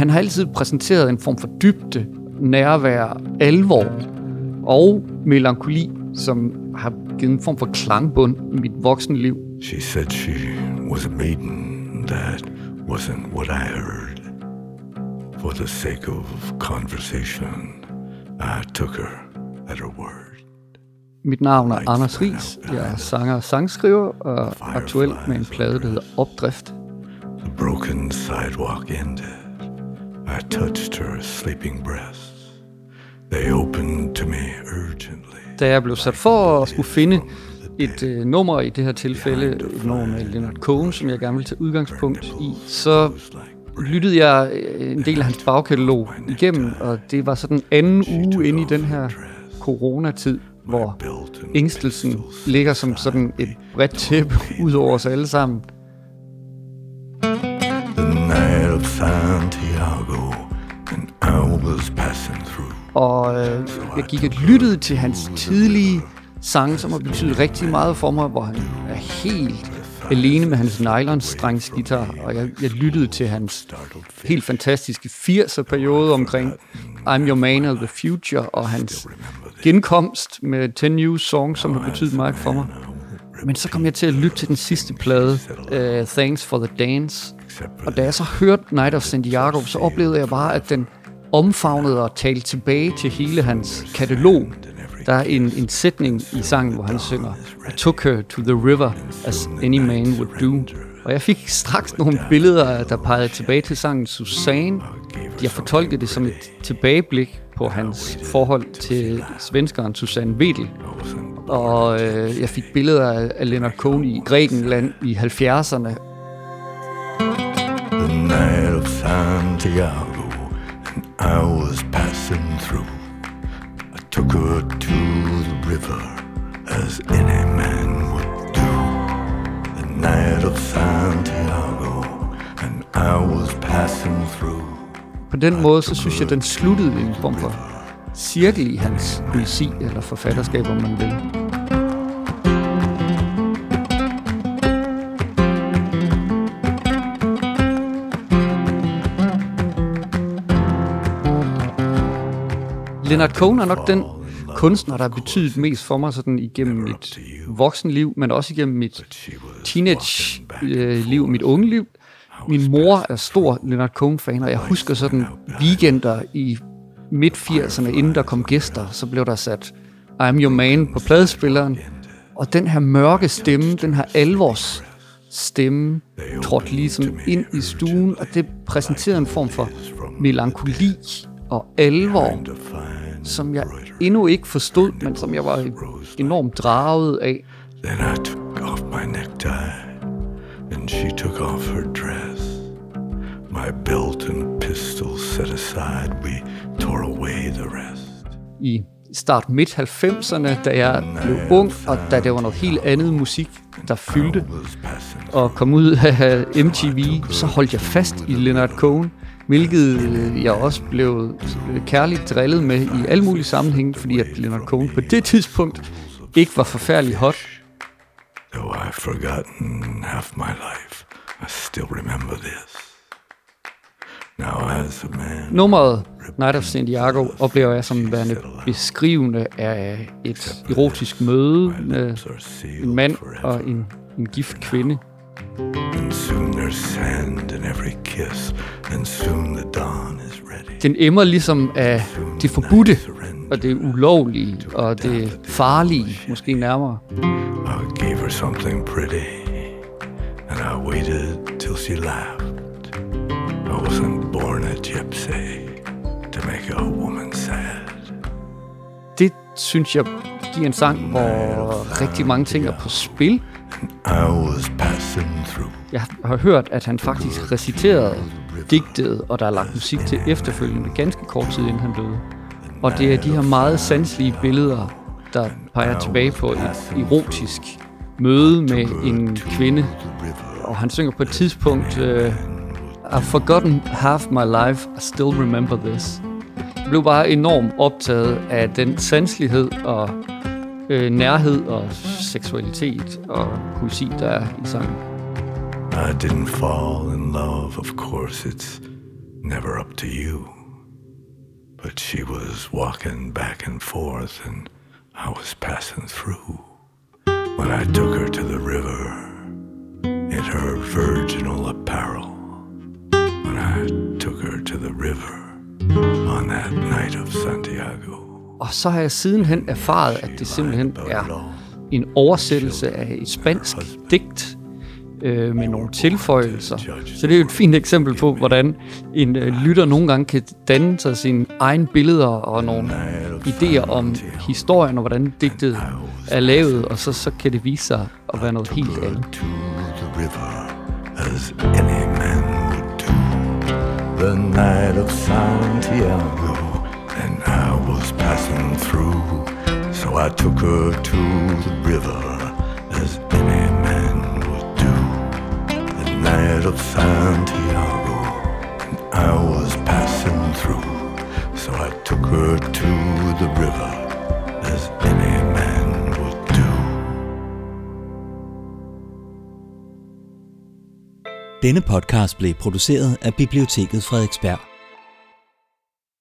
han har altid præsenteret en form for dybde, nærvær, alvor og melankoli, som har givet en form for klangbund i mit voksenliv. She said she was a maiden. That wasn't what I heard. For the sake of conversation, I took her at her word. Mit navn er Anders Ries. Jeg er sanger og sangskriver og aktuel med en plade, der hedder Opdrift. The broken sidewalk ended. I touched her sleeping breasts. They opened to me urgently. Da jeg blev sat for at skulle finde et øh, nummer i det her tilfælde, et nummer med Leonard Cohen, som jeg gerne vil tage udgangspunkt i, så lyttede jeg øh, en del af hans bagkatalog igennem, og det var så den anden uge inde i den her coronatid, hvor ængstelsen ligger som sådan et bredt tæppe ud over os alle sammen. Og øh, jeg gik og lyttede til hans tidlige sange, som har betydet rigtig meget for mig, hvor han er helt alene med hans nylonstrengsgitar, og jeg, jeg lyttede til hans helt fantastiske 80'er periode omkring I'm Your Man of the Future, og hans genkomst med 10 New Songs, som har betydet meget for mig. Men så kom jeg til at lytte til den sidste plade, uh, Thanks for the Dance, og da jeg så hørte Night of Santiago, så oplevede jeg bare, at den omfavnede og talte tilbage til hele hans katalog. Der er en, en sætning i sangen, hvor han synger I took her to the river as any man would do. Og jeg fik straks nogle billeder, der pegede tilbage til sangen Susanne. De har fortolket det som et tilbageblik på hans forhold til svenskeren Susanne Wedel. Og øh, jeg fik billeder af, Leonard Cohen i Grækenland i 70'erne. The night of Santiago, I was passing through. I took her to the river, as any man would do. The night of Santiago, and I was passing through. På den måde, så synes jeg, den sluttede i en form for cirkel i hans poesi eller forfatterskab, om man vil. Leonard Cohen er nok den kunstner, der har betydet mest for mig sådan igennem mit voksenliv, men også igennem mit teenage-liv, mit unge liv. Min mor er stor Leonard Cohen-fan, og jeg husker sådan weekender i midt-80'erne, inden der kom gæster, så blev der sat I'm Your Man på pladespilleren. Og den her mørke stemme, den her alvors stemme, trådte ligesom ind i stuen, og det præsenterede en form for melankoli og alvor, som jeg endnu ikke forstod, men som jeg var enormt draget af. Then I took off my necktie, and she took off her dress. My belt and pistol set aside, we tore away the rest. i start midt 90'erne, da jeg blev ung, og da det var noget helt andet musik, der fyldte og kom ud af MTV, så holdt jeg fast i Leonard Cohen, hvilket jeg også blev kærligt drillet med i alle mulige sammenhænge, fordi at Leonard Cohen på det tidspunkt ikke var forfærdelig hot. Though I've forgotten half my life, I still remember this. Nummeret Night of Santiago oplever jeg som værende beskrivende af et erotisk møde med en mand og en, en gift kvinde. Soon there's sand in every kiss, and soon the dawn is ready. Den emmer ligesom af det forbudte, og det ulovlige, og det farlige, måske nærmere. I gave her something pretty, and I waited till she laughed. I wasn't born a gypsy to make a woman sad. Det synes jeg giver en sang, hvor rigtig mange ting er på spil. I was. Jeg har hørt, at han faktisk reciterede digtet, og der er lagt musik til efterfølgende, ganske kort tid inden han døde. Og det er de her meget sanselige billeder, der peger tilbage på et erotisk møde med en kvinde. Og han synger på et tidspunkt, uh, I've forgotten half my life, I still remember this. Jeg blev bare enormt optaget af den sanselighed og øh, nærhed og seksualitet og poesi, der er i sangen. I didn't fall in love, of course. It's never up to you. But she was walking back and forth, and I was passing through. When I took her to the river in her virginal apparel, when I took her to the river on that night of Santiago. Og så har jeg sidenhen erfaret, at det simpelthen er en oversættelse af et spansk digt øh, med nogle tilføjelser. Så det er jo et fint eksempel på, hvordan en øh, lytter nogle gange kan danne sig sine egne billeder og nogle idéer om historien og hvordan digtet er lavet, og så, så kan det vise sig at være noget helt andet. the river as any man would do. The night of Santiago, was passing through. So I took her to the river as any man would do. The night of Santiago, and I was passing through. So I took her to the river as any man would do. Denne podcast blev produceret af Biblioteket Frederiksberg.